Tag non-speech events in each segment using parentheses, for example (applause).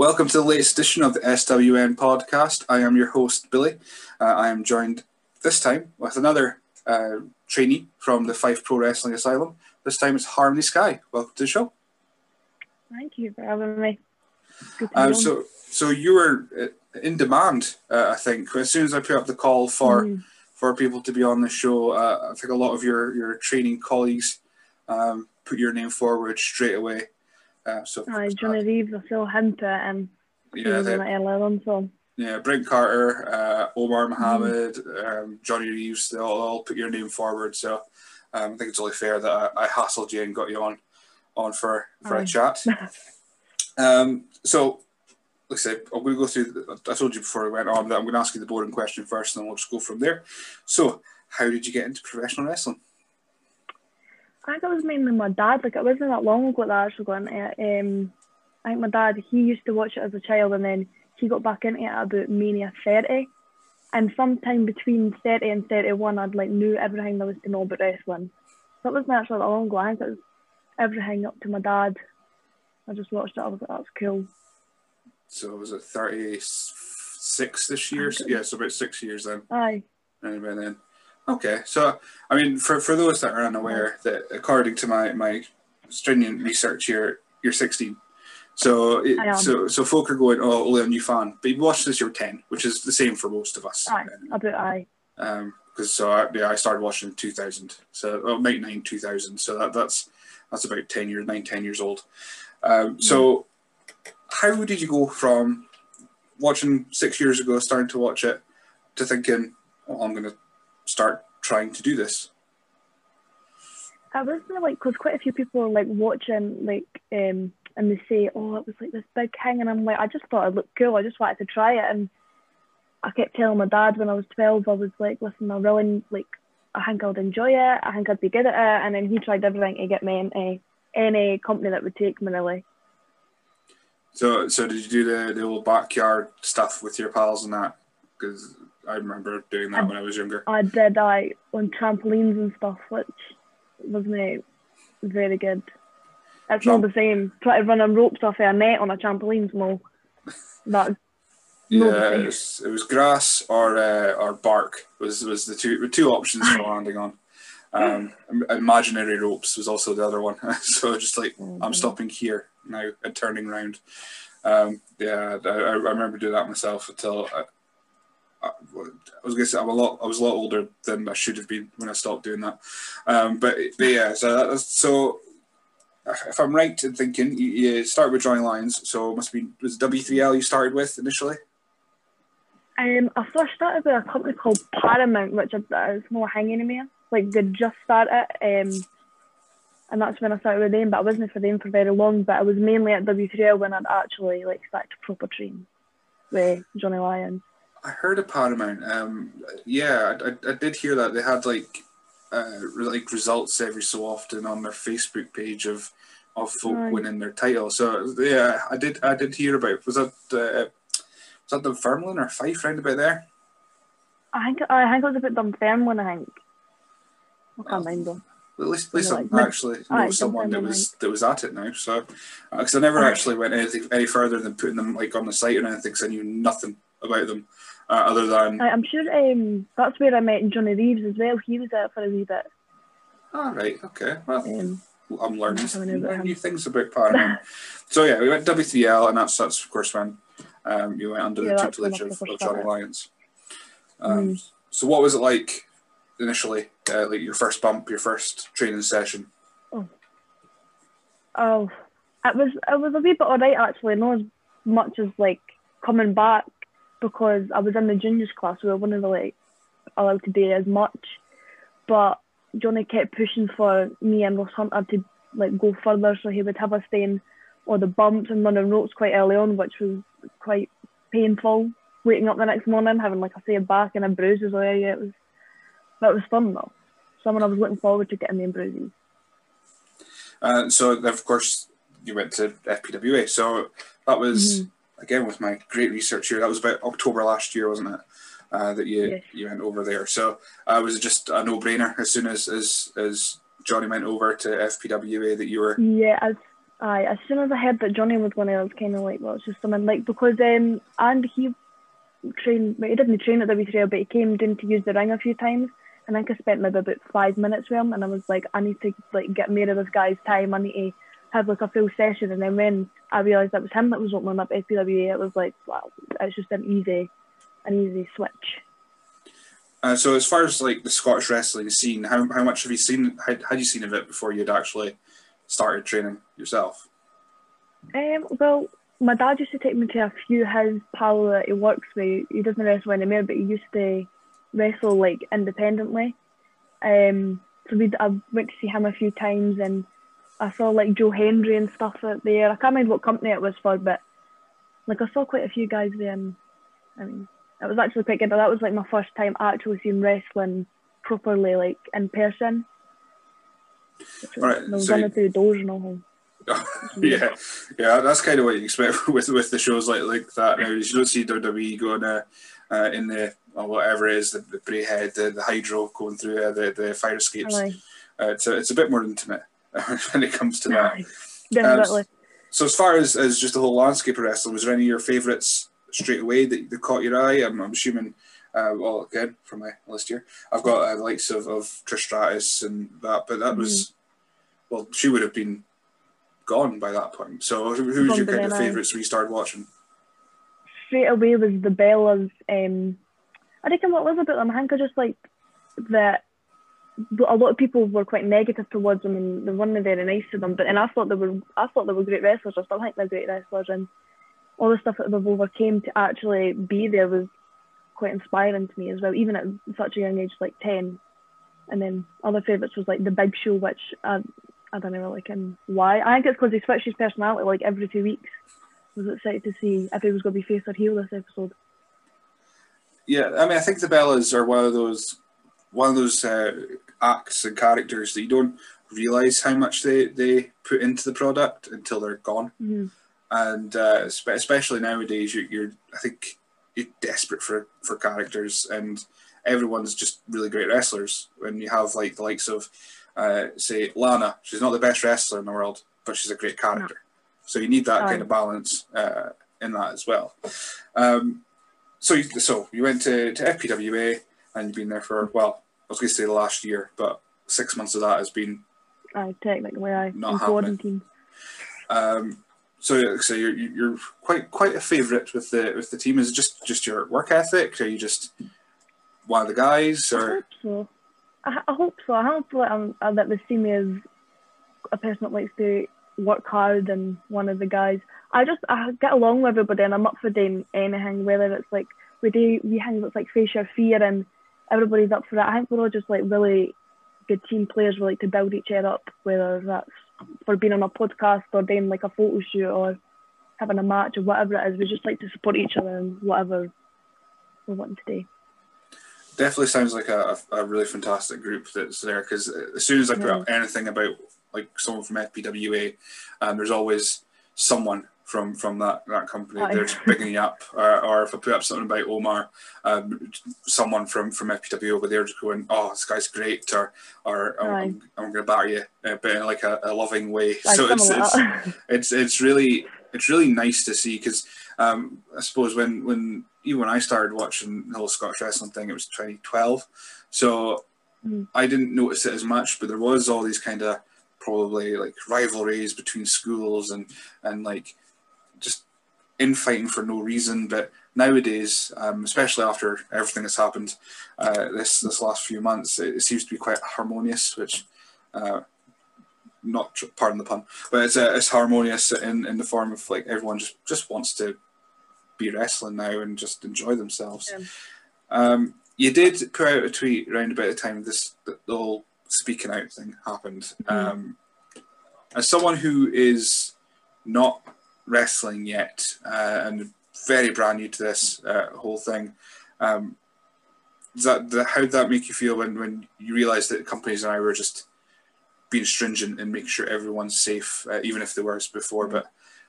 Welcome to the latest edition of the SWN podcast. I am your host, Billy. Uh, I am joined this time with another uh, trainee from the Fife Pro Wrestling Asylum. This time it's Harmony Skye. Welcome to the show. Thank you for having me. Um, so, so you were uh, in demand, uh, I think. As soon as I put up the call for mm. for people to be on the show, uh, I think a lot of your your training colleagues um, put your name forward straight away. Uh, so Aye, Johnny Reeves, I saw him to it and yeah, they, on so. Yeah, Brent Carter, uh, Omar Mohammed, mm. um, Johnny Reeves, they all, all, put your name forward. So um, I think it's only fair that I, I hassled you and got you on on for, for a chat. (laughs) um, so, like I said, I'm going to go through, I told you before I went on that I'm going to ask you the boring question first and then we'll just go from there. So, how did you get into professional wrestling? I think it was mainly my dad. Like it wasn't that long ago that I actually got into it. Um, I think my dad he used to watch it as a child, and then he got back into it about Mania 30. And sometime between 30 and 31, I'd like knew everything there was to know about wrestling. So it wasn't actually that long ago. I think it was everything up to my dad. I just watched it. I was like, that's cool. So it was it 36 this year? So, yeah, so about six years then. Aye. And then Okay, so I mean, for, for those that are unaware, that according to my, my stringent research here, you're 16. So it, so so folk are going, oh, only a new fan, but you watched this, you're 10, which is the same for most of us. Aye, about aye. Um, because so I, yeah, I started watching in 2000, so oh, 99 2000. So that that's that's about 10 years, nine, 10 years old. Um, so how did you go from watching six years ago, starting to watch it, to thinking, oh, I'm going to start trying to do this? I was like, because quite a few people are like watching, like, um, and they say, oh, it was like this big thing, and I'm like, I just thought it looked cool. I just wanted to try it, and I kept telling my dad when I was 12, I was like, listen, I really like, I think I would enjoy it. I think I'd be good at it, and then he tried everything to get me into any company that would take me really. So, so did you do the the old backyard stuff with your pals and that? Because I remember doing that I, when I was younger. I did I on trampolines and stuff, which was me very good. It's not the same. Try to run on ropes off a net on a trampoline, no. That yeah, it was, it was grass or uh, or bark was was the two two options for (laughs) landing on. Um, imaginary ropes was also the other one. (laughs) so just like mm-hmm. I'm stopping here now and turning around. Um, yeah, I, I remember doing that myself until I, was gonna say I'm a lot. I was a lot older than I should have been when I stopped doing that. Um, but, but yeah, so that, so if I'm right in thinking, you, you start with drawing lines. So it must be was W3L you started with initially. Um, I first started with a company called Paramount, which is more hanging in me. Like they just started, um, and that's when I started with them. But I wasn't for them for very long. But I was mainly at W3L when I'd actually like started to proper train with Johnny Lyons. I heard of Paramount. Um, yeah, I, I did hear that they had like uh, like results every so often on their Facebook page of of folk right. winning their title. So yeah, I did I did hear about. Was that uh, was that Dunfermline or Fife round about there? I think I think it was a bit Dunfermline. I think. I can't remember. At least, at least like, I actually know someone that was that was at it now. So, because uh, I never actually went anything any further than putting them like on the site or anything, because I knew nothing about them uh, other than. I'm sure um, that's where I met Johnny Reeves as well. He was there for a wee bit. All right. Okay. Well, um, I'm learning, learning new things about Paramount. (laughs) so yeah, we went W3L, and that's that's of course when um, you went under yeah, the tutelage of, of Johnny Lyons. Um, mm. So what was it like initially? Uh, like your first bump, your first training session. Oh. oh, it was it was a wee bit alright actually. Not as much as like coming back because I was in the juniors class, so I wasn't really allowed to do as much. But Johnny kept pushing for me and Ross Hunter to like go further, so he would have us staying all the bumps and running ropes quite early on, which was quite painful. Waking up the next morning, having like I say a back and a bruises. Oh yeah, it was that was fun though. Someone I was looking forward to getting the bruises. Uh, so of course you went to FPWA. So that was mm-hmm. Again with my great research here. That was about October last year, wasn't it? Uh, that you yes. you went over there. So uh, was just a no brainer as soon as as as Johnny went over to FPWA that you were? Yeah, as I as soon as I heard that Johnny was going, I was kind of like, well, it's just something like because um and he trained, he didn't train at W3, but he came down to use the ring a few times. And I think I spent maybe about five minutes with him, and I was like, I need to like get more of this guy's time. I need to have like a full session. And then when I realised that was him that was opening up FPWA, it was like, wow, it's just an easy, an easy switch. Uh, so as far as like the Scottish wrestling scene, how, how much have you seen? Had, had you seen of it before you'd actually started training yourself? Um, well, my dad used to take me to a few his pal that he works with. He doesn't wrestle anymore, but he used to wrestle like independently. Um, so we I went to see him a few times, and I saw like Joe Hendry and stuff out there. I can't remember what company it was for, but like I saw quite a few guys there, and I mean, it was actually quite good. But that was like my first time actually seeing wrestling properly, like in person. All right, was so running through doors and all. (laughs) yeah, yeah, that's kind of what you expect (laughs) with with the shows like like that. Now you don't see WWE going uh, uh, in the or whatever it is the, the Braehead, the, the hydro going through uh, the the fire escapes. Uh, it's a, it's a bit more intimate (laughs) when it comes to that. Definitely. Um, so as far as, as just the whole landscape of wrestling, was there any of your favourites straight away that, that caught your eye? I'm, I'm assuming. Uh, well, again, from my list here, I've got uh, the likes of, of Trish Stratus and that, but that mm-hmm. was, well, she would have been gone by that point. So who, who was your kind of favourites when you started watching? Straight away was the Bellas. Um, I reckon what was about them, I think I just like that a lot of people were quite negative towards them and they weren't very nice to them. But and I thought they were I thought they were great wrestlers. I still think they're great wrestlers and all the stuff that they've overcame to actually be there was quite inspiring to me as well, even at such a young age, like ten. And then other favourites was like the Big Show, which I, I don't know like him why. I think it's because he switched his personality like every two weeks. I was excited to see if he was going to be face or heel this episode. Yeah, I mean, I think the Bellas are one of those one of those uh, acts and characters that you don't realize how much they, they put into the product until they're gone. Mm-hmm. And uh, especially nowadays, you're, you're I think you're desperate for for characters, and everyone's just really great wrestlers. When you have like the likes of uh, say Lana, she's not the best wrestler in the world, but she's a great character. No. So you need that kind of balance uh, in that as well. Um, so, you, so you went to, to FPWA and you've been there for well, was going to say the last year, but six months of that has been. I technically I not quarantine. Um, so, so you're you're quite quite a favourite with the with the team. Is it just just your work ethic? Are you just one of the guys? Or I hope so. I, I hope so. I hope that I'm uh, that the team is a person that likes to work hard and one of the guys. I just I get along with everybody and I'm up for doing anything, whether it's like we do we hang that's like face your fear and everybody's up for that. I think we're all just like really good team players. We like to build each other up, whether that's for being on a podcast or doing like a photo shoot or having a match or whatever it is. We just like to support each other and whatever we're wanting to do definitely sounds like a, a really fantastic group that's there because as soon as I put yeah. up anything about like someone from FPWA, um, there's always someone from from that that company oh, that's picking you up. Or, or, if I put up something about Omar, um, someone from from FPWA over there just going, "Oh, this guy's great," or or oh, I'm, I'm, going to batter you, uh, but in like a, a loving way. so it's it's, (laughs) it's it's really it's really nice to see because um, I suppose when when even when I started watching the whole Scottish wrestling thing, it was 2012. So mm. I didn't notice it as much, but there was all these kind of probably like rivalries between schools and and like just infighting for no reason. But nowadays, um, especially after everything that's happened uh, this this last few months, it, it, seems to be quite harmonious, which. Uh, not pardon the pun, but it's uh, it's harmonious in, in the form of like everyone just, just wants to be wrestling now and just enjoy themselves. Yeah. Um, you did put out a tweet around about the time this the whole speaking out thing happened. Mm-hmm. Um, as someone who is not wrestling yet uh, and very brand new to this uh, whole thing. Um, does that the, how did that make you feel when, when you realised that companies and I were just being stringent and making sure everyone's safe, uh, even if they were before? But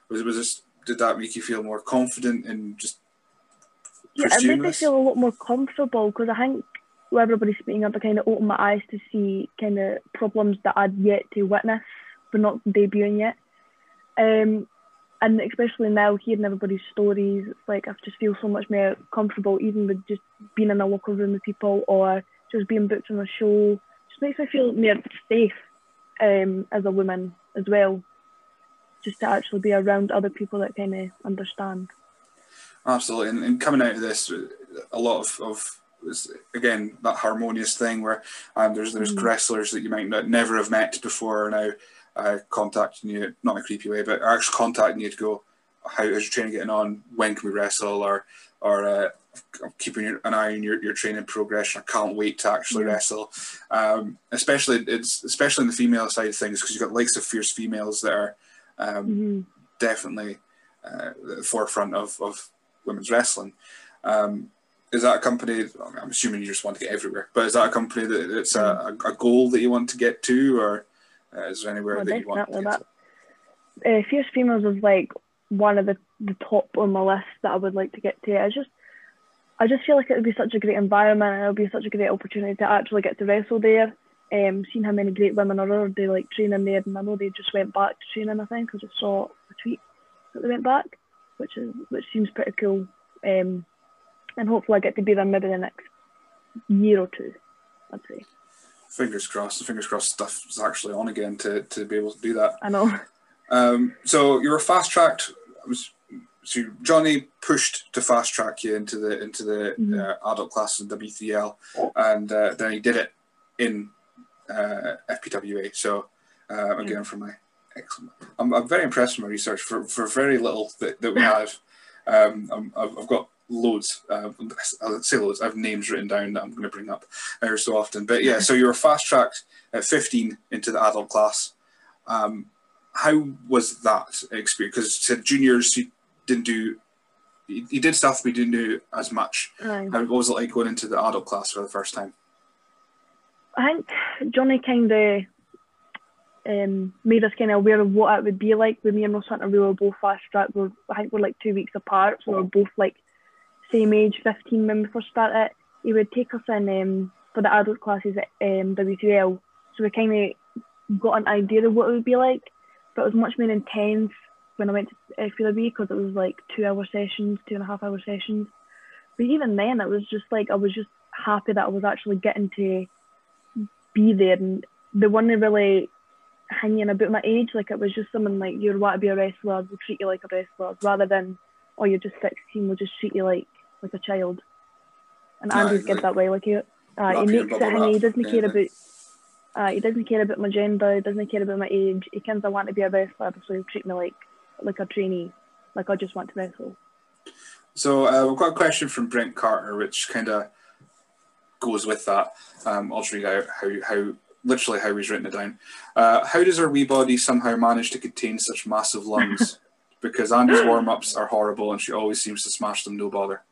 was was this did that make you feel more confident and just yeah, it made me feel a lot more comfortable because I think with everybody speaking up, it kind of opened my eyes to see kind of problems that I'd yet to witness, but not debuting yet. Um, and especially now hearing everybody's stories, it's like I just feel so much more comfortable, even with just being in a local room with people or just being booked on a show. Just makes me feel more safe um, as a woman as well, just to actually be around other people that kind of understand. Absolutely, and, and, coming out of this, a lot of, of again that harmonious thing where um, there's there's mm. wrestlers that you might not, never have met before now uh, contacting you, not in a creepy way, but actually contacting you to go, how is your training getting on? When can we wrestle? Or or uh, keeping an eye on your, your training progression. I can't wait to actually yeah. wrestle. Um, especially it's especially in the female side of things because you've got likes of fierce females that are um, mm-hmm. definitely uh, the forefront of, of women's wrestling. Um, is that a company? I'm assuming you just want to get everywhere, but is that a company that it's a, a goal that you want to get to, or uh, is there anywhere oh, that you want to that. Uh, Fierce Females is like one of the, the top on my list that I would like to get to. I just I just feel like it would be such a great environment and it would be such a great opportunity to actually get to wrestle there. Um, seeing how many great women are already like training there, and I know they just went back to training. I think I just saw a tweet that they went back, which is which seems pretty cool. Um, and hopefully I get to be there maybe the next year or two. I'd say fingers crossed. The fingers crossed stuff is actually on again to, to be able to do that. I know. Um, so you were fast tracked. So Johnny pushed to fast track you into the into the mm-hmm. uh, adult class in W3L, and uh, then he did it in uh, FPWA. So uh, again, yeah. for my excellent, I'm, I'm very impressed with my research for, for very little that, that we (laughs) have. Um, i have got loads. Uh, I'll say loads. I have names written down that I'm going to bring up every so often. But yeah, so you were fast tracked at 15 into the adult class. Um, how was that experience? Because said juniors, you didn't do. You did stuff, but you didn't do as much. How, what was it like going into the adult class for the first time? I think Johnny kind of um, made us kind of aware of what it would be like with me and Ross Hunter. We were both fast tracked. We're, I think we're like two weeks apart, so we're both like same age, 15 when we first started, he would take us in um, for the adult classes at um, W3L. So we kind of got an idea of what it would be like, but it was much more intense when I went to FPW because it was like two hour sessions, two and a half hour sessions. But even then, it was just like I was just happy that I was actually getting to be there, and they weren't really hanging about my age. Like it was just someone like you want to be a wrestler, we'll treat you like a wrestler, rather than oh you're just 16, we'll just treat you like like a child. And Andy's good that way. Like he, uh, he makes it, and he doesn't care about. Uh, he doesn't care about my gender. He doesn't care about my age. He cares I want to be a wrestler, so he'll treat me like like a trainee, like I just want to wrestle. So uh, we've got a question from Brent Carter, which kind of goes with that. Um, I'll just read out how, how literally how he's written it down. Uh, how does our wee body somehow manage to contain such massive lungs? (laughs) because Andy's warm ups are horrible, and she always seems to smash them no bother.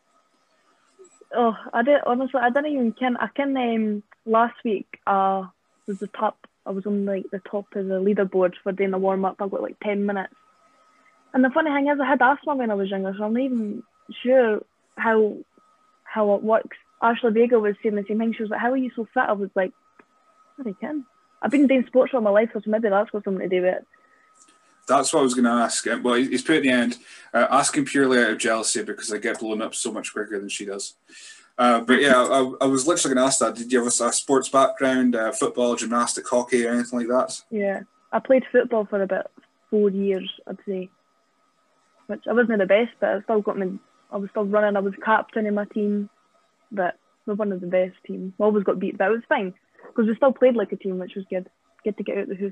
Oh, I did honestly. I didn't even can. I can. Um, last week, uh, was the top. I was on like the top of the leaderboard for doing the warm up. I got like ten minutes. And the funny thing is, I had asthma when I was younger, so I'm not even sure how how it works. Ashley Vega was saying the same thing. She was like, "How are you so fit?" I was like, "I can." I've been doing sports all my life, so maybe that's got something to do with it. That's what I was going to ask. Him. Well, he's put at the end, uh, asking purely out of jealousy because I get blown up so much quicker than she does. Uh, but yeah, I, I, was literally going to ask that. Did you have a, a sports background, uh, football, gymnastic, hockey, or anything like that? Yeah, I played football for about four years, I'd say. Which I wasn't the best, but I still got my. I was still running. I was captain in my team, but we one of the best team. We always got beat, but it was fine because we still played like a team, which was good. Good to get out the house.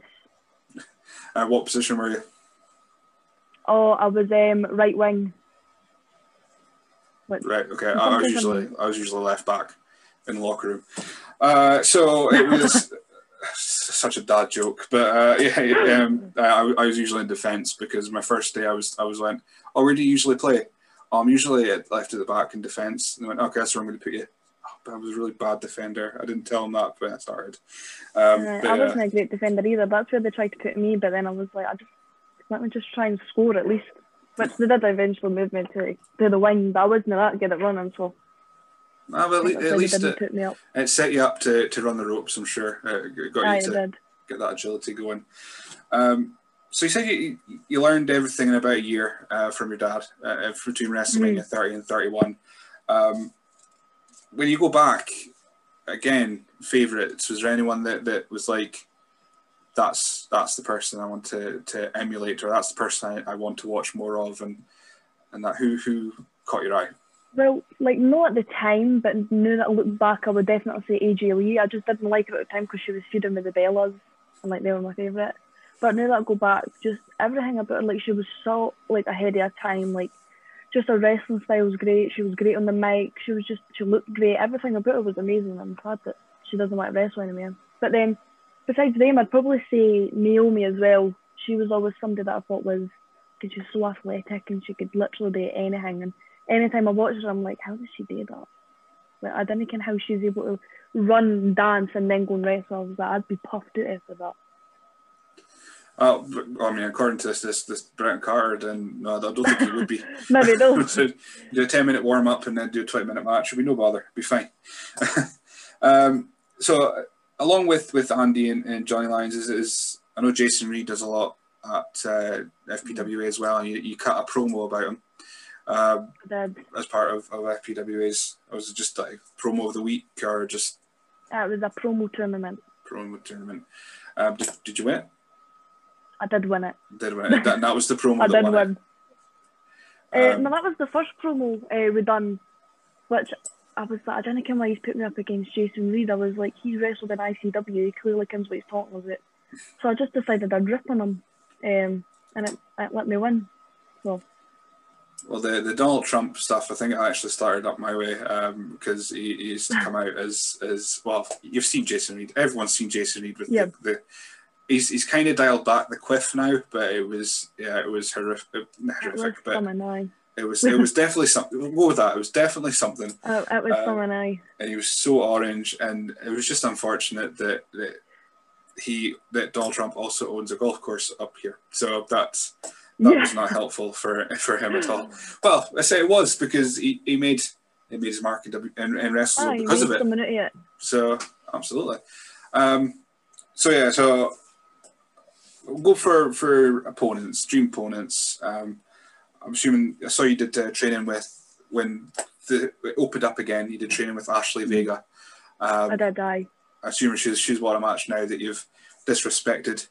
Uh, what position were you? Oh, I was um, right wing. right. Okay. I, was usually I was usually left back in the locker room. Uh, so it was (laughs) such a dad joke, but uh, (laughs) yeah, um, I, I was usually in defence because my first day I was I was went, oh, where do you usually play? Oh, I'm usually at left at the back in defence. And they went, okay, that's where I'm going to put you. But I was a really bad defender. I didn't tell him that when I started. Um, Uh, but, I uh, wasn't a great defender either. That's where they tried to put me, but then I was like, I just let me just try and score at least. Which they did eventually move me to to the wing, but I wasn't that good at running, so well, I at, think le- that's at least it, put me up. it set you up to, to run the ropes. I'm sure. Uh, it got you it to did. get that agility going. Um, so you said you, you learned everything in about a year uh, from your dad uh, between WrestleMania 30 and 31. Um, when you go back, again, favourites, was there anyone that, that was like, that's that's the person I want to, to emulate, or that's the person I, I want to watch more of, and and that who who caught your eye? Well, like not at the time, but now that I look back, I would definitely say AJ Lee. I just didn't like her at the time because she was feuding with the Bellas, and like they were my favourite. But now that I go back, just everything about her, like she was so like ahead of her time. Like just her wrestling style was great. She was great on the mic. She was just she looked great. Everything about her was amazing. I'm glad that she doesn't want to wrestle anymore. But then besides them, I'd probably say Naomi as well. She was always somebody that I thought was because she's so athletic and she could literally do anything. And anytime I watch her, I'm like, how does she do that? Like I don't know how she's able to run, dance, and then go and wrestle. I was like, I'd be puffed out after that. Uh, I mean, according to this this, this Brent Carter, then no, I don't think he would be. (laughs) (laughs) Maybe those. so do a 10 minute warm up and then do a 20 minute match. It'd be no bother. It'd be fine. (laughs) um, so, along with, with Andy and, and Johnny Lyons, is, is I know Jason Reed does a lot at uh, FPWA as well, and you, you cut a promo about him did. as part of, of FPWA's. I was it just like promo of the week or just It was a promo tournament. promo tournament? Um, did, did you win it? I did win it. Did win it? That, that was the promo I (laughs) that did win. Uh, Um, no, that was the first promo uh, we done, which I was like, I don't know why he's put me up against Jason Reed. I was like, he wrestled in ICW. He clearly comes what he's talking about. So I just decided I'd rip on him, um, and it, it let me win. So Well, the, the Donald Trump stuff, I think it actually started up my way because he, he used to come out as, as well. You've seen Jason Reed. Everyone's seen Jason Reed with the, the. He's he's kind of dialed back the quiff now, but it was yeah, it was horrific. Was horrific, but it was it was (laughs) definitely something. We'll go with that. It was definitely something, Uh, it was Uh, something I. and he was so orange, and it was just unfortunate that that he that Donald Trump also owns a golf course up here, so that's that Yeah. was not helpful for for him at all. (gasps) Well, I say it was because he, he made he made his mark in, W- in, in wrestling you because of made it. something out of it. So absolutely. Um, so yeah, so we'll go for for opponents, dream opponents. Um, I'm assuming I saw you did uh, training with when the it opened up again. You did training with Ashley Vega. Um, I did. I assume she's she's won a match now that you've disrespected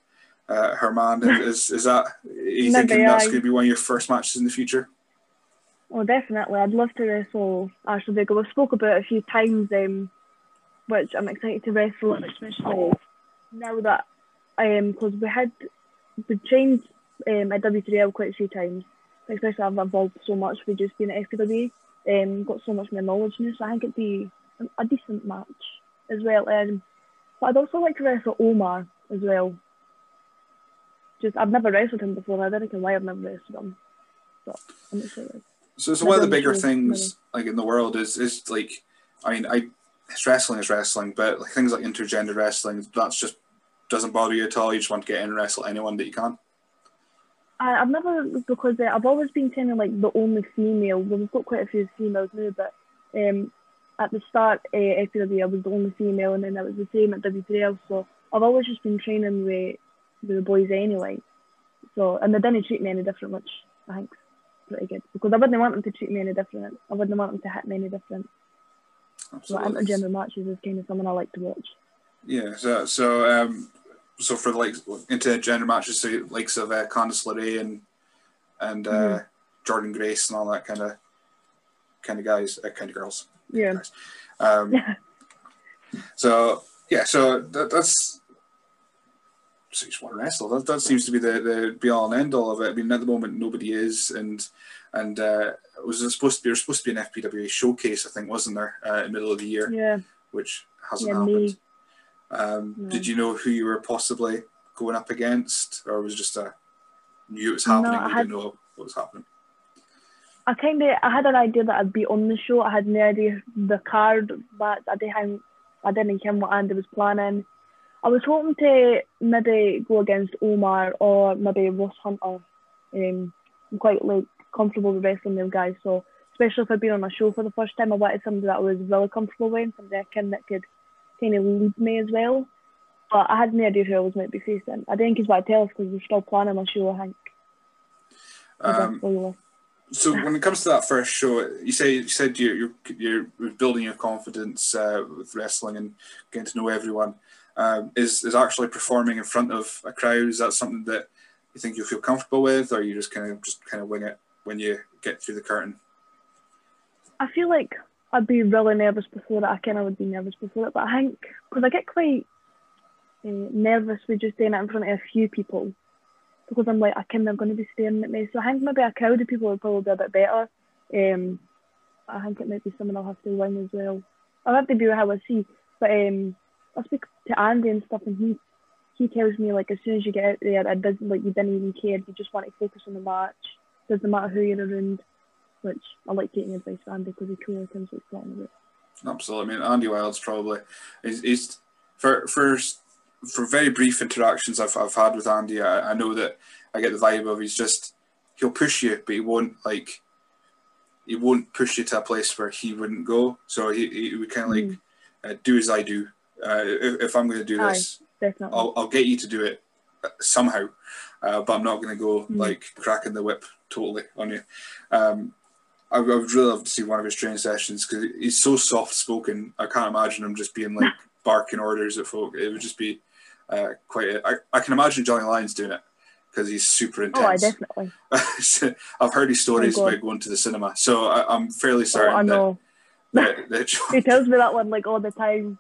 uh, her man. (laughs) Is is that are you Maybe, thinking that's going to be one of your first matches in the future? Well, definitely. I'd love to wrestle Ashley Vega. We've spoke about it a few times, um, which I'm excited to wrestle, especially now that um, because we had we trained um, at W3L quite a few times. Especially I've evolved so much with just being at FPW. Um, got so much more knowledge now, so I think it'd be a decent match as well. Um, but I'd also like to wrestle Omar as well. Just I've never wrestled him before. I don't know why I've never wrestled him. But I'm excited. So, so one of the bigger things like in the world is is like, I mean, I wrestling is wrestling, but like things like intergender wrestling, that's just doesn't bother you at all. You just want to get in and wrestle anyone that you can. I, I've never because uh, I've always been kind of like the only female. Well, we've got quite a few females now, but um, at the start, uh, FPW, I was the only female, and then that was the same at W3L. So I've always just been training with, with the boys anyway. So and they didn't treat me any different, which I think's pretty good because I wouldn't want them to treat me any different. I wouldn't want them to hit me any different. So Absolutely. intergender matches is kind of something I like to watch. Yeah. So so um so for the like intergender matches, so likes of uh, Candice LeRae and and uh, Mhm. Jordan Grace and all that kind of kind of guys, uh, kind of girls. Yeah. Guys. Um, So yeah, so that, that's so you just want to wrestle. That, that seems to be the, the be all and end all of it. I mean, at the moment nobody is, and and uh, it was supposed to be was supposed to be an FPWA showcase, I think, wasn't there, uh, in the middle of the year, Yeah. which hasn't Yeah, happened. me. Um, No. Did you know who you were possibly going up against, or was it just a knew it was No, happening? I but had- didn't know what was happening. I kind of I had an idea that I'd be on the show. I had no idea the card but I didn't I didn't know what Andy was planning. I was hoping to maybe go against Omar or maybe Ross Hunter. Um, I'm quite like comfortable with wrestling those guys, so especially if I'd been on a show for the first time, I wanted somebody that I was really comfortable with, and somebody I can that could kind of lead me as well. But I had no idea who I was meant to be facing. I think he's what to tell us because we're still planning on a show. I think. Um, so when it comes to that first show, you say you said you're you're, you're building your confidence uh, with wrestling and getting to know everyone. Um, is is actually performing in front of a crowd? Is that something that you think you'll feel comfortable with, or you just kind of just kind of wing it when you get through the curtain? I feel like I'd be really nervous before it. I kind of would be nervous before it, but I think because I get quite uh, nervous with just doing it in front of a few people because I'm like, I of are going to be staring at me. So I think maybe a crowd of people would probably be a bit better. Um, I think it might be something I'll have to win as well. I'll have to do how I see, but um, I speak to Andy and stuff, and he he tells me like as soon as you get out there, it doesn't like you didn't even care. You just want to focus on the match. Doesn't matter who you're around which I like getting advice from Andy because he truly comes with of it. Absolutely. I mean, Andy Wild's probably is, is for for for very brief interactions I've, I've had with Andy. I, I know that I get the vibe of he's just he'll push you, but he won't like he won't push you to a place where he wouldn't go. So he, he would kind of like uh, do as I do. Uh, if, if I'm going to do this. I'll, I'll get you to do it uh, somehow, uh, but I'm not going to go Mm. like cracking the whip totally on you. Um, I, I would really love to see one of his training sessions because he's so soft spoken. I can't imagine him just being like (laughs) barking orders at folk. It would just be uh, quite. A, I, I can imagine Johnny Lyons doing it because he's super intense. oh, I intense. definitely. (laughs) I've heard his stories Oh, about going to the cinema, so I, I'm fairly Oh, certain I that, know. that, (laughs) that He tells me that one like all the time.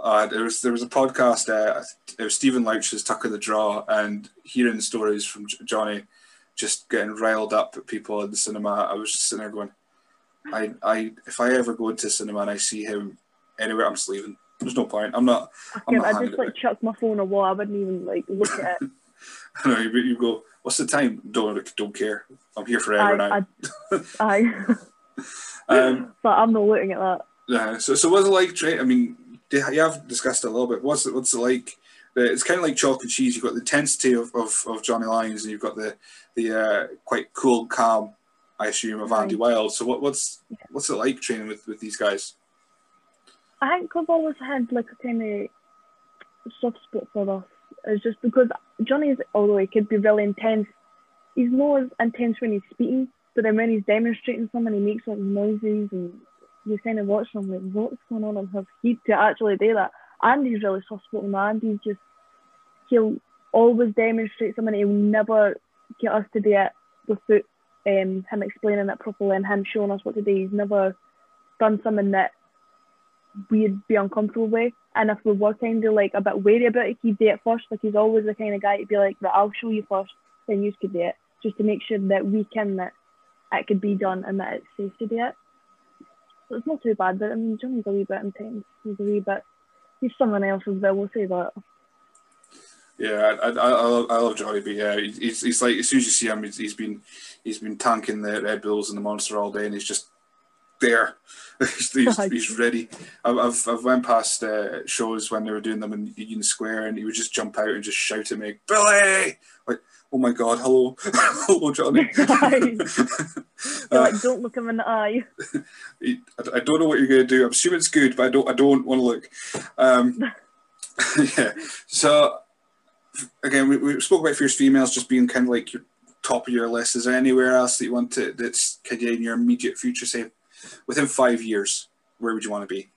Uh, there was there was a podcast. Uh, it was Stephen Louch's Tuck of the Draw, and hearing stories from J- Johnny, just getting riled up at people in the cinema. I was just sitting there going, I, I, if I ever go into cinema and I see him anywhere, I'm just leaving. There's no point. I'm not. I, I'm not I just like chuck my phone away. I wouldn't even like look at it. (laughs) I know you, you go. What's the time? Don't don't care. I'm here forever I, now. I, (laughs) I, Um, (laughs) but I'm not looking at that. Yeah. So, so what's it like? Tra- I mean, you you have discussed a little bit. What's it, what's it like? It's kind of like chalk and cheese. You've got the intensity of, of, of Johnny Lyons, and you've got the the uh, quite cool, calm, I assume, of Andy Wild. So, what, what's what's it like training with, with these guys? I think I've always had like a kind of soft spot for us. It's just because Johnny's, although he could be really intense, he's not as intense when he's speaking, but then when he's demonstrating something, he makes like noises and you kind of watch him like, what's going on in his head to actually do that? Andy's really soft spoken. Andy's just, he'll always demonstrate something, he'll never get us to do it without um, him explaining it properly and him showing us what to do. He's never done something that we'd be uncomfortable with. And if we were kind of like a bit wary about it, he'd do it first. Like he's always the kind of guy to be like, right, I'll show you first, then you could do it, just to make sure that we can that it could be done and that it's safe to do it. So it's not too bad, but I mean, Johnny's a wee bit intense. He's a wee bit. He's someone else as well. We'll say that. Yeah, I, I, I, love, I love Johnny, but yeah, he's, he's like as soon as you see him, he's, he's been he's been tanking the Red Bulls and the Monster all day, and he's just there. (laughs) he's, he's, ready. I've, I've, I've went past uh, shows when they were doing them in Union Square, and he would just jump out and just shout at me, Billy! Like, oh my god, hello, (laughs) hello, Johnny. (laughs) You're like, don't look him in the eye. I, I don't know what you're going to do. I'm assuming it's good, but I don't. I don't want to look. Um, yeah. So again, we, we spoke about fierce females just being kind of like your top of your list. Is there anywhere else that you want to that's kind of in your immediate future? Say within five years, where would you want to be?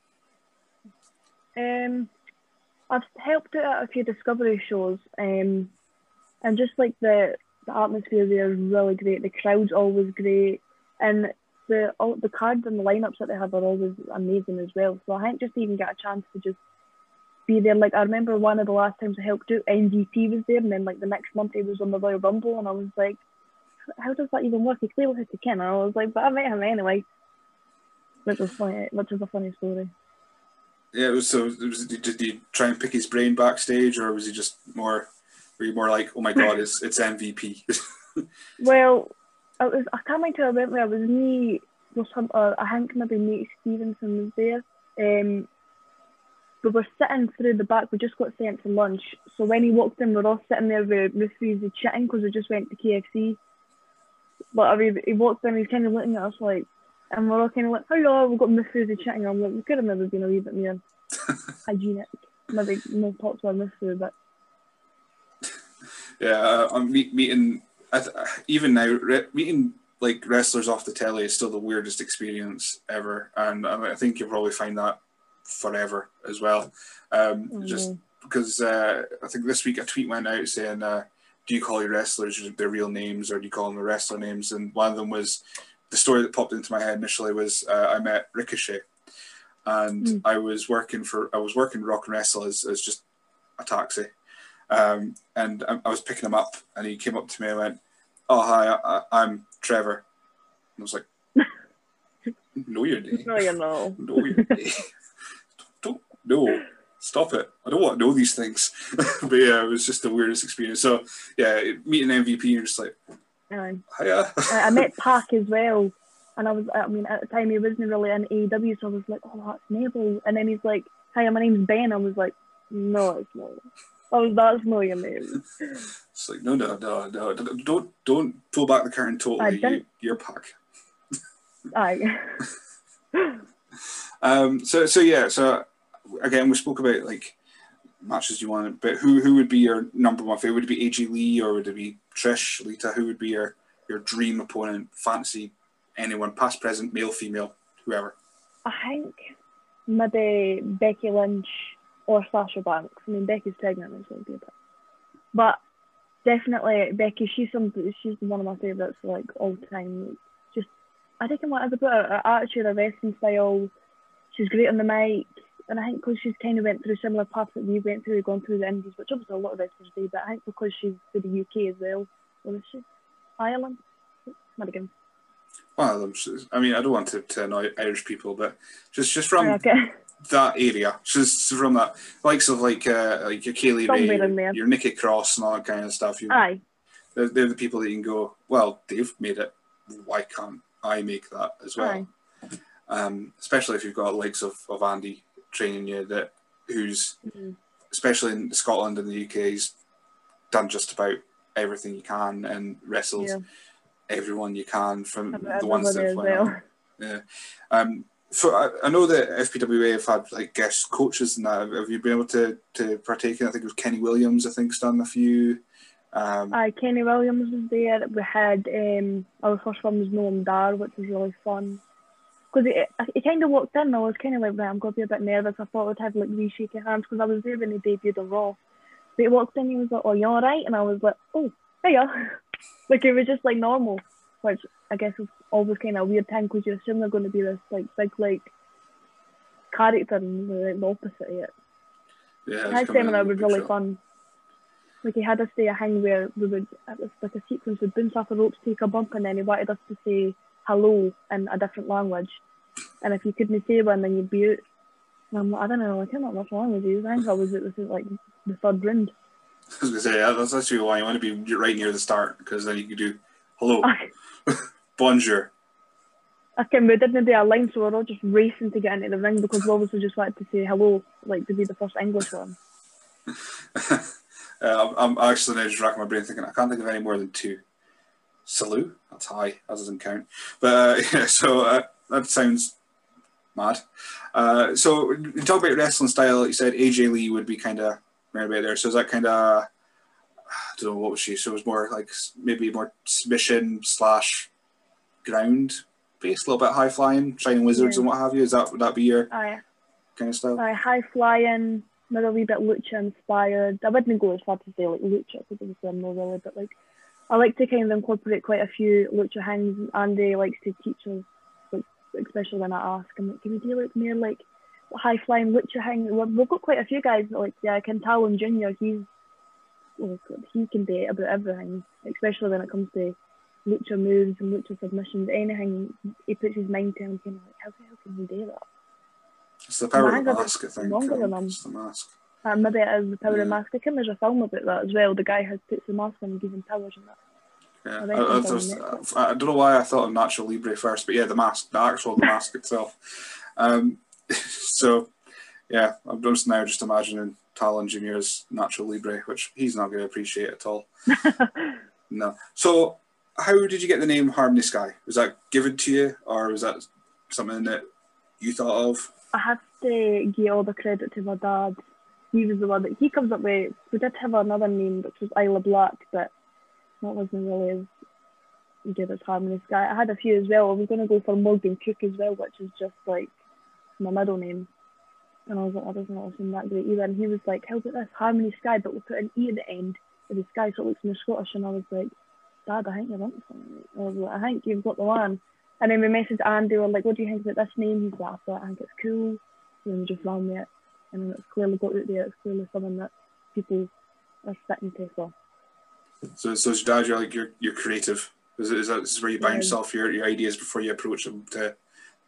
Um, I've helped out at a few discovery shows, um, and just like the the atmosphere there is really great. The crowd's always great, and the all the cards and the lineups that they have are always amazing as well. So I think just even get a chance to just be there. Like I remember one of the last times I helped out, MVP was there, and then like the next month he was on the Royal Rumble, and I was like, how does that even work? He clearly has to ken. And I was like, but I met him anyway. Which was funny. Which is a funny story. Yeah, it was so. Was, did he try and pick his brain backstage, or was he just more? Were you more like, oh my god, it's it's MVP? (laughs) Well, I was, I can't mind who I went with. It was me, was some, uh, I think maybe Nate Stevenson was there. Um, we were sitting through the back, we just got sent to lunch. So when he walked in, we were all sitting there with Muffizi chatting because we just went to KFC. But I mean, he walked in, he's kind of looking at us like, and we're all kind of like, hello, we've got Muffizi chatting. I'm like, we could have maybe been a wee bit more (laughs) hygienic. Maybe no talk to our Muffizi, but yeah, uh, I'm meet, meeting. I th- even now, re- meeting like wrestlers off the telly is still the weirdest experience ever, and I, I think you'll probably find that forever as well. Um, Just because uh, I think this week a tweet went out saying, uh, "Do you call your wrestlers their real names, or do you call them the wrestler names?" And one of them was the story that popped into my head initially was uh, I met Ricochet, and Mm. I was working for I was working Rock and Wrestle as, as just a taxi, um, and I, I was picking him up, and he came up to me and went, "Oh hi, I, I'm Trevor," and I was like, (laughs) "No, you're not. no, you know. (laughs) No, you're not. No." Stop it! I don't want to know these things. (laughs) but yeah, it was just the weirdest experience. So yeah, meeting MVP, you're just like, Um, hiya. I, met Pac as well, and I was, I mean, at the time he wasn't really in AEW, so I was like, oh, that's Neville. And then he's like, hi, my name's Ben. I was like, no, it's not. Was, that's not your name. (laughs) It's like no, no, no, no. Don't don't, pull back the curtain totally. You, you're Pac. Aye. (laughs) Um. So so yeah. So again, we spoke about like matches you want, but who who would be your number one favorite? Would it be AJ Lee or would it be Trish, Lita? Who would be your your dream opponent? Fantasy anyone, past, present, male, female, whoever. I think maybe Becky Lynch or Sasha Banks. I mean, Becky's pregnant, going to be a bit. But definitely Becky, she's some, she's one of my favourites like all time. Just, I think i what is about her, her attitude, her wrestling style. She's great on the mic. And I think because she's kind of went through similar paths that we went through, gone through the Indies, which obviously a lot of wrestlers do, but I think because she's to the UK as well. Or is she? Ireland? Madigan. Of I mean, I don't want to, to annoy Irish people, but just just from okay. that area, just from that likes of like uh, like your Kay Lee Ray, your, Nikki Cross, and all that kind of stuff. You, Aye. they're, they're the people that you can go. Well, they've made it. Why can't I make that as well? Aye. Um, especially if you've got likes of, of Andy training you, that who's Mhm. especially in Scotland and the UK, he's done just about everything you can and wrestled Yeah. everyone you can from the ones that went on. Yeah. Um, for, I, I know that FPWA have had like guest coaches and that. Have you been able to, to partake in? I think it was Kenny Williams. I think's done a few. Um, Aye, Kenny Williams was there. We had um, our first one was Noam Dar, which was really fun. Because he, he kind of walked in, and I was kind of like, right, I'm going to be a bit nervous. I thought I'd have like wee shaky hands because I was there when he debuted on Raw. But he walked in, he was like, oh, you alright? And I was like, oh, hiya. (laughs) like it was just like normal, which I guess is always kind of a weird thing because you assume they're going to be this like big like character and like the opposite of it. yeah, His seminar in was really show. fun. Like he had us say a hang where we would it was like a sequence we'd bounce off the ropes, take a bump, and then he wanted us to say hello in a different language. And if you couldn't say one, then you'd be out. And I'm like, I don't know, I don't know what language is. I think I was this is like the third round. (laughs) I was gonna say yeah, that's actually why you want to be right near the start because then you can do hello, (laughs) bonjour. I can we didn't do a line, so we're all just racing to get into the ring because we obviously just wanted to say hello, like to be the first English one. (laughs) uh, I'm, I'm actually now just racking my brain thinking I can't think of any more than two. Salute, that's high, that doesn't count. But uh, (laughs) yeah, so uh, that sounds mad. Uh, so you talk about wrestling style. You said AJ Lee would be kind of right about there. So is that kind of I don't know what was she? So it was more like maybe more submission slash ground based, a little bit high flying, shining wizards Yeah. and what have you. Is that would that be your kind of style? High flying, maybe a wee bit lucha inspired. I wouldn't go as far to say like lucha because obviously I'm not really, but like I like to kind of incorporate quite a few lucha hangs. Andy likes to teach us, like especially when I ask him, like, can we do like more like high flying lucha hang? We've, got quite a few guys like yeah, Kentalon Junior. He's God, he can do about everything, especially when it comes to lucha moves and lucha submissions. Anything he puts his mind to, I'm kind of like how the hell can he do that? It's the power of the mask, I think. longer um, than them. It's the mask. Uh, maybe it is the power Yeah. of mask. I think there's a film about that as well. The guy has puts the mask on and gives him powers and that. Yeah, I I, I, it's on was- Netflix. I don't know why I thought of Nacho Libre first, but yeah, the mask, the actual (laughs) mask itself. Um, (laughs) so, yeah, I'm just now just imagining Talon Jr. Nacho Libre, which he's not going to appreciate at all. (laughs) No. So, how did you get the name Harmony Skye? Was that given to you, or was that something that you thought of? I have to give all the credit to my dad. He was the one that he comes up with. We did have another name which was Isla Black, but that wasn't really as good as Harmony Skye. I had a few as well. I was going to go for Morgan Cook as well, which is just like my middle name. And I was like, I doesn't really seem that great either. And he was like, How about this Harmony Sky, but we'll put an E at the end of the sky so it looks more Scottish. And I was like, Dad, I think you're onto something. I was like, I think you've got the one. And then we messaged Andy, we were like, what do you think about this name? He's like, I think it's cool. And we just ran with it. And it's clearly got out there. It's clearly something that people are sticking to. So, So, so your dad, you're like you're you're creative. Is, it, is that this is where you bounce Yeah. off your, your ideas before you approach them to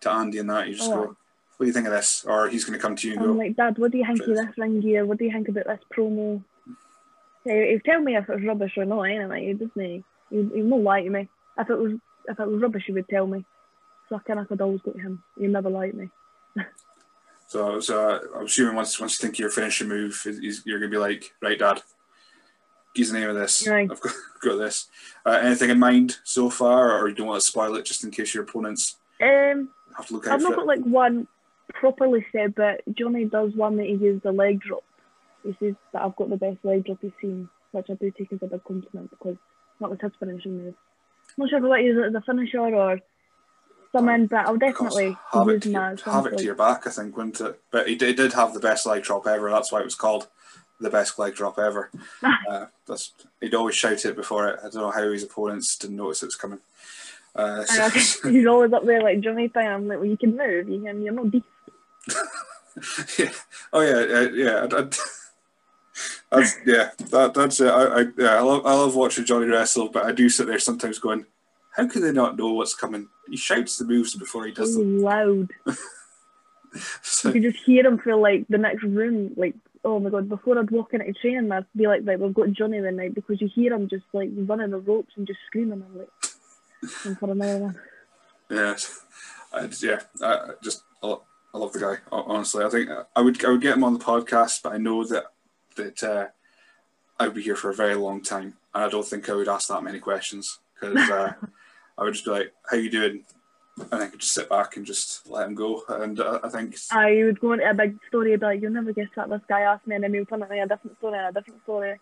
to Andy and that? You just Oh. go, "What do you think of this?" Or he's going to come to you and I'm go, like, Dad, what do you think of this ring gear? What do you think about this promo? Yeah, he'd tell me if it was rubbish or not, anyway. He doesn't, he, he'd not lie to me. If it was if it was rubbish, he would tell me. So I kind of could always go to him. He'd never lie to me. (laughs) So, so uh, I'm assuming once once you think you're finishing move, you're gonna be like, right, Dad, he's the name of this. Right. I've got, (laughs) got this. Uh, anything in mind so far, or you don't want to spoil it just in case your opponents Um, have to look out I've not it? got like one properly said, but Johnny does one that he gives the leg drop. He says that I've got the best leg drop he's seen, which I do take as a big compliment because that was his finishing move. I'm not sure if I want to use it as a finisher or something, but I'll definitely have it, use to your, have it to your back, I think, wouldn't it? But he did, did have the best leg drop ever. That's why it was called the best leg drop ever. (laughs) uh, that's he'd always shout it before it. I don't know how his opponents didn't notice it was coming. Uh, so- (laughs) he's always up there like Johnny thing. I'm like, well, you can move, you can, you're not deep. (laughs) yeah. Oh yeah, uh, yeah. I- I- that's yeah. That that's it. I, I yeah. I love I love watching Johnny wrestle, but I do sit there sometimes going, how can they not know what's coming? He shouts the moves before he does So them. loud. (laughs) So, You could just hear him for like the next room. Like, oh my god, before I'd walk into training, I'd be like, right, we've got Johnny the night because you hear him just like running the ropes and just screaming. I'm like, for another one. yeah, I, yeah. I, I just I, I love the guy. Honestly, I think I would I would get him on the podcast, but I know that that uh, I'd be here for a very long time, and I don't think I would ask that many questions because uh, (laughs) I would just be like, "How you doing?" And I could just sit back and just let him go. And uh, I think I would go into a big story, about like, you'll never guess what this guy asked me, and then he would turn it a different story and a different story.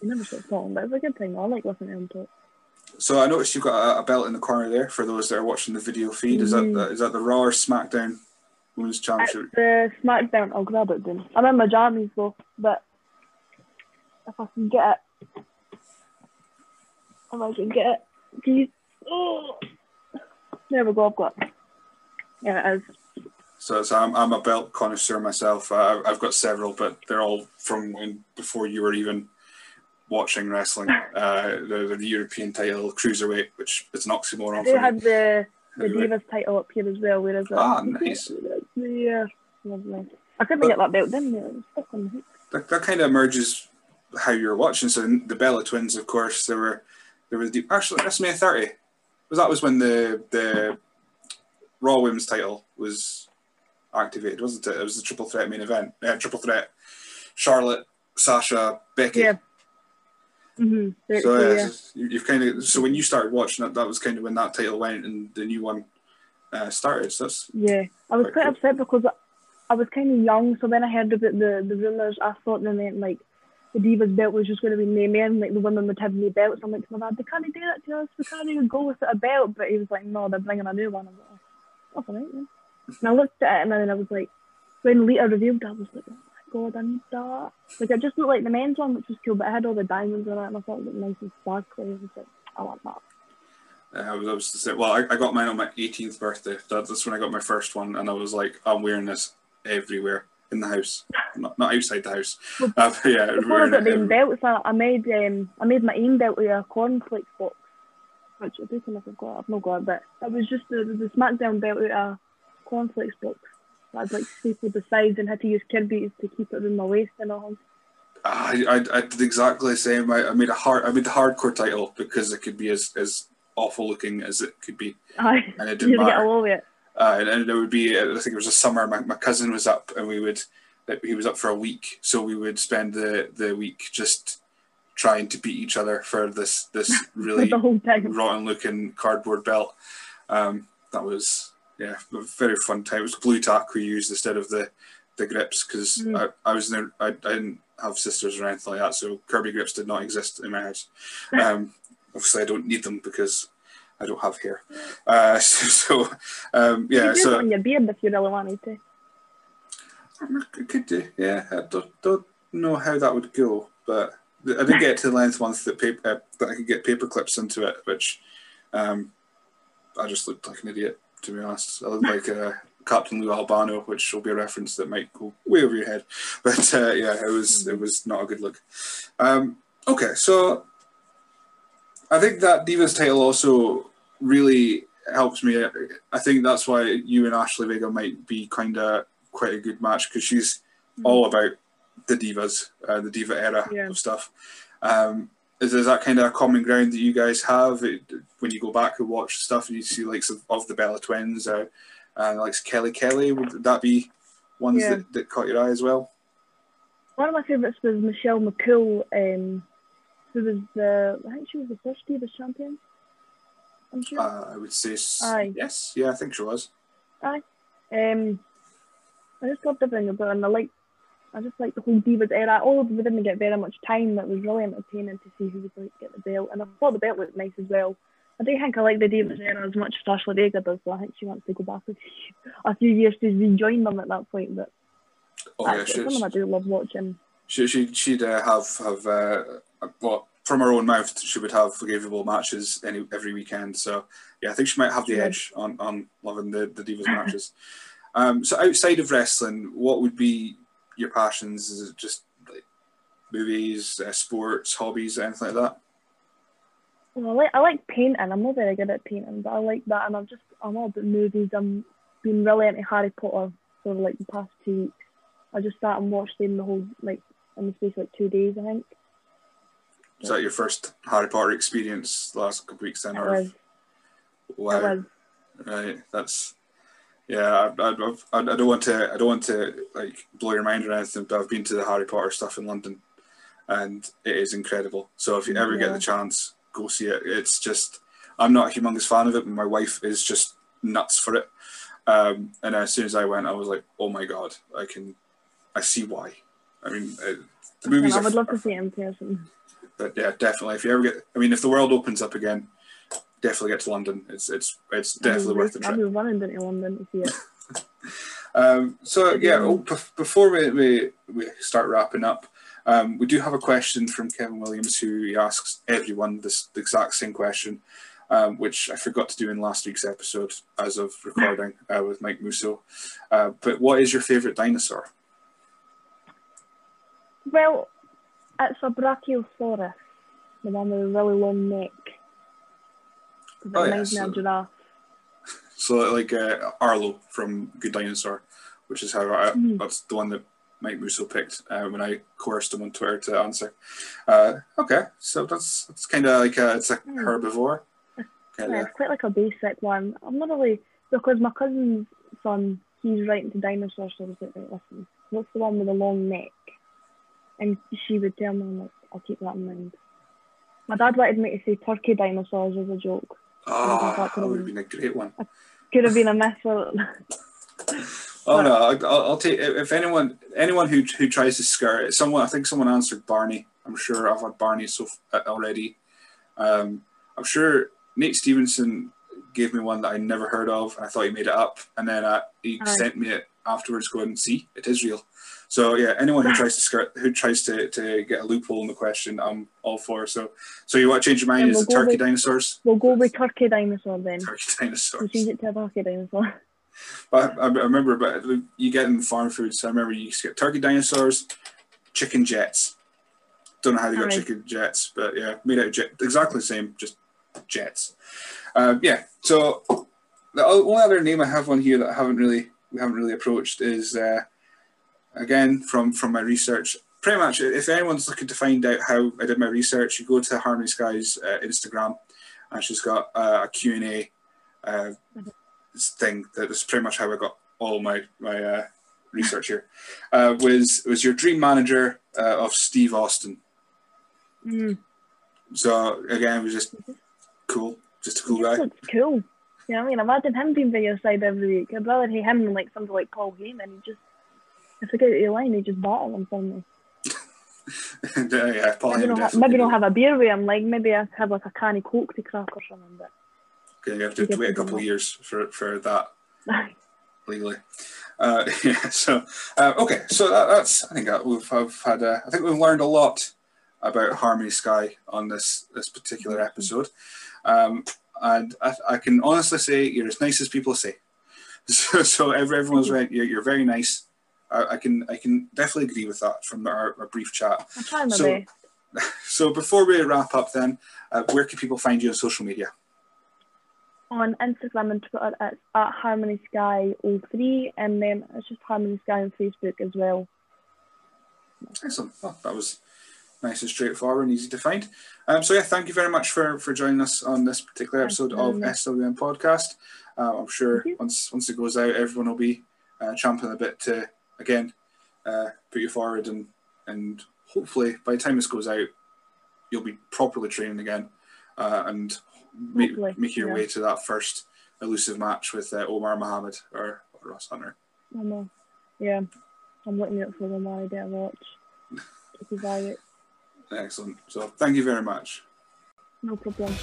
You never stop talking, but it's a good thing. I like listening to him talk. so. I noticed you've got a, a belt in the corner there for those that are watching the video feed. Is that the, is that the Raw or SmackDown Women's It's Championship? the SmackDown. I'll grab it then. I'm in my jammies though, but if I can get it, if I can get it, please. Oh, (gasps) there we go. I've got. Yeah, it is. So, so I'm, I'm a belt connoisseur myself. Uh, I've got several, but they're all from when before you were even watching wrestling. Uh, the, the European title, cruiserweight, which is an oxymoron They had me. the the. Divas title up here as well. Where is it? Ah, nice. Yeah, lovely. I couldn't But- get that belt, I? Stuck on the hook. That, that kind of merges how you're watching. So the Bella twins, of course, there were there was the actually WrestleMania 30. Was that was when the the Raw Women's title was activated, wasn't it? It was the triple threat main event. Uh, triple threat. Charlotte, Sasha, Becky. Yeah. Mm-hmm. So yeah, yeah. so you- you've kind of so when you started watching it, that was kind of when that title went and the new one uh, started. So that's Yeah, I was Quite quite upset because I was kind of young, so when I heard about the, the rumours, I thought they meant like the Divas belt was just going to be no men, like the women would have new belts. I'm like, to my dad, they can't do that to us, we can't even go with a belt. But he was like, no, they're bringing a new one. I was like, oh, all right then. And I looked at it and then I was like, when Lita revealed I was like, oh my god, I need that. Like, it just looked like the men's one, which was cool, but it had all the diamonds on it and I thought it looked nice and sparkly. I was like, I want that. uh, I was, I was to say, well, I, I got mine on my 18th birthday. That's when I got my first one, and I was like, I'm wearing this everywhere in the house, not, not outside the house. Well, Uh, yeah, Before I got the belts, I, I made um, I made my own belt with a cornflakes box, which I do think I've got. I've not got it, but it was just the the SmackDown belt with a cornflakes box. I'd like stapled the sides and had to use Kirby's to keep it in my waist and all. I, I, I did exactly the same. I, I made a hard I made the hardcore title because it could be as, as awful looking as it could be, Aye, and it (laughs) didn't had get matter. away with it. Uh, and, and it would be I think it was a summer. My, my cousin was up, and we would he was up for a week, so we would spend the the week just trying to beat each other for this this (laughs) really the whole time. rotten looking cardboard belt. Um, that was yeah, a very fun time. It was blue tack we used instead of the the grips because Mm. I, I was in I didn't have sisters or anything like that, so Kirby grips did not exist in my house. (laughs) Um, obviously, I don't need them because I don't have hair. Uh, so, (laughs) so um, You yeah, could so on your beard if you really wanted to. I could do. Yeah, I don't, don't know how that would go, but I did get to the length once that paper uh, that I could get paper clips into it, which um, I just looked like an idiot to be honest. I looked like uh, Captain Lou Albano, which will be a reference that might go way over your head. But uh, yeah, it was it was not a good look. Um, okay, so I think that Divas title also really helps me. I think that's why you and Ashley Vega might be kind of quite a good match because she's all about the divas, uh, the diva era Yeah. of stuff. Um, is, is that kind of a common ground that you guys have it, when you go back and watch stuff and you see likes of, of the Bella Twins or uh, likes Kelly Kelly? Would that be ones Yeah. that, that caught your eye as well? One of my favourites was Michelle McCool, um, who was the, I think she was the first Divas champion. I'm sure. Uh, I would say Aye. yes. Yeah, I think she was. Aye. Um, I just loved everything about it, and I like, I just like the whole Divas era. Although we didn't get very much time, it was really entertaining to see who was going to get the belt, and I thought the belt looked nice as well. I do think I like the Divas era as much as Ashley Vega does, so I think she wants to go back a few, years to rejoin them at that point. But Oh yeah, that's she, something I do love watching. she, she she'd uh, have have uh, well from her own mouth she would have forgivable matches any every weekend. So yeah, I think she might have the edge on, on loving the the divas matches. (laughs) Um, so outside of wrestling, what would be your passions? Is it just like movies, uh, sports, hobbies, anything like that? Well, I like I like painting. I'm not very good at painting, but I like that, and I'm just I'm all about movies. I'm been really into Harry Potter for like the past two weeks. I just sat and watched them the whole like in the space of like two days, I think. Is that your first Harry Potter experience the last couple of weeks then? It Or was, wow, it was. right? That's yeah. I, I, I, don't want to. I don't want to like blow your mind or anything, but I've been to the Harry Potter stuff in London, and it is incredible. So if you ever get the chance, go see it. It's just. I'm not a humongous fan of it, but my wife is just nuts for it. Um, and as soon as I went, I was like, "Oh my god, I can, I see why." I mean, uh, the movies I are, would love to see it in person. But yeah, definitely. If you ever get, I mean, if the world opens up again, definitely get to London. It's it's it's definitely worth the I'll trip. be running down to London to see it. Um, so yeah, oh, bef- before we, we we start wrapping up, um, we do have a question from Kevin Williams who he asks everyone this the exact same question, um, which I forgot to do in last week's episode as of recording uh, with Mike Musso. Uh, but what is your favorite dinosaur? Well, it's a Brachiosaurus, the one with a really long neck. Oh, yeah, reminds me of so- a giraffe. (laughs) So like uh, Arlo from Good Dinosaur, which is how I, Mhm. that's the one that Mike Musso picked uh, when I coerced him on Twitter to answer. Uh, okay, so that's that's kind of like a, it's a Hmm. herbivore. Yeah, it's quite like a basic one. I'm not really because my cousin's son, he's right into dinosaurs, so I was like, right, listen, what's the one with the long neck? And she would tell me, like, I'll keep that in mind. My dad wanted me to say turkey dinosaurs as a joke. oh, that would have been a great one. Could have been a miss for (laughs) Oh no, I'll, I'll take if anyone anyone who who tries to skirt it. Someone I think someone answered Barney. I'm sure I've had Barney so uh, already. Um, I'm sure Nate Stevenson gave me one that I never heard of. I thought he made it up, and then uh, he Aye. sent me it afterwards. Going, see, it is real. So yeah, anyone who tries to skirt, who tries to, to get a loophole in the question, I'm all for. So so you want to change your mind? And Is we'll it go turkey with- dinosaurs? We'll go with turkey dinosaur then. Turkey We'll (laughs) dinosaurs. change it to a turkey dinosaur. But I, I remember, but you get in farm foods. I remember you get turkey dinosaurs, chicken jets. Don't know how they got Aye. chicken jets, but yeah, made out of jet, exactly the same, just jets. Um, yeah. So the only other name I have on here that I haven't really we haven't really approached is uh, again from from my research. Pretty much, if anyone's looking to find out how I did my research, you go to Harmony Skye's uh, Instagram, and she's got uh, a Q and A uh, thing. That is pretty much how I got all my my uh, research here. Uh, was was your dream manager uh, of Steve Austin? Mm. So again, it was just cool, just a cool guy. looks cool. You know what I mean? Imagine him being by your side every week. I'd rather hear him than like somebody like Paul Heyman. He just, if they get out of your line, he just battle him suddenly. (laughs) and, uh, yeah, Paul Maybe Heyman not, maybe not have a beer with him. Like maybe I have like a can of coke to crack or something. But Okay, you have to, to wait a couple of years for for that (laughs) legally. Uh, (laughs) yeah. So uh, okay, so that, that's I think that we've have had uh, I think we've learned a lot about Harmony Skye on this this particular episode, um, and I, I can honestly say you're as nice as people say. (laughs) So, so everyone's right. You're, you're very nice. I, I can I can definitely agree with that from our, our brief chat. So- best. (laughs) So before we wrap up, then, uh, where can people find you on social media? On Instagram and Twitter, it's at Harmony Skye 03 and then it's just Harmony Skye on Facebook as well. Excellent. Well, that was nice and straightforward and easy to find. Um, so yeah, thank you very much for for joining us on this particular episode of. SWN Podcast. Uh, I'm sure once once it goes out, everyone will be uh, champing a bit to again uh, put you forward and and hopefully by the time this goes out, you'll be properly training again uh, and make, Hopefully, make your yeah. way to that first elusive match with uh, Omar Mohammed or, or Ross Hunter. I know. Yeah. I'm looking out for them I watch. Take eye out. Excellent. So thank you very much. No problem.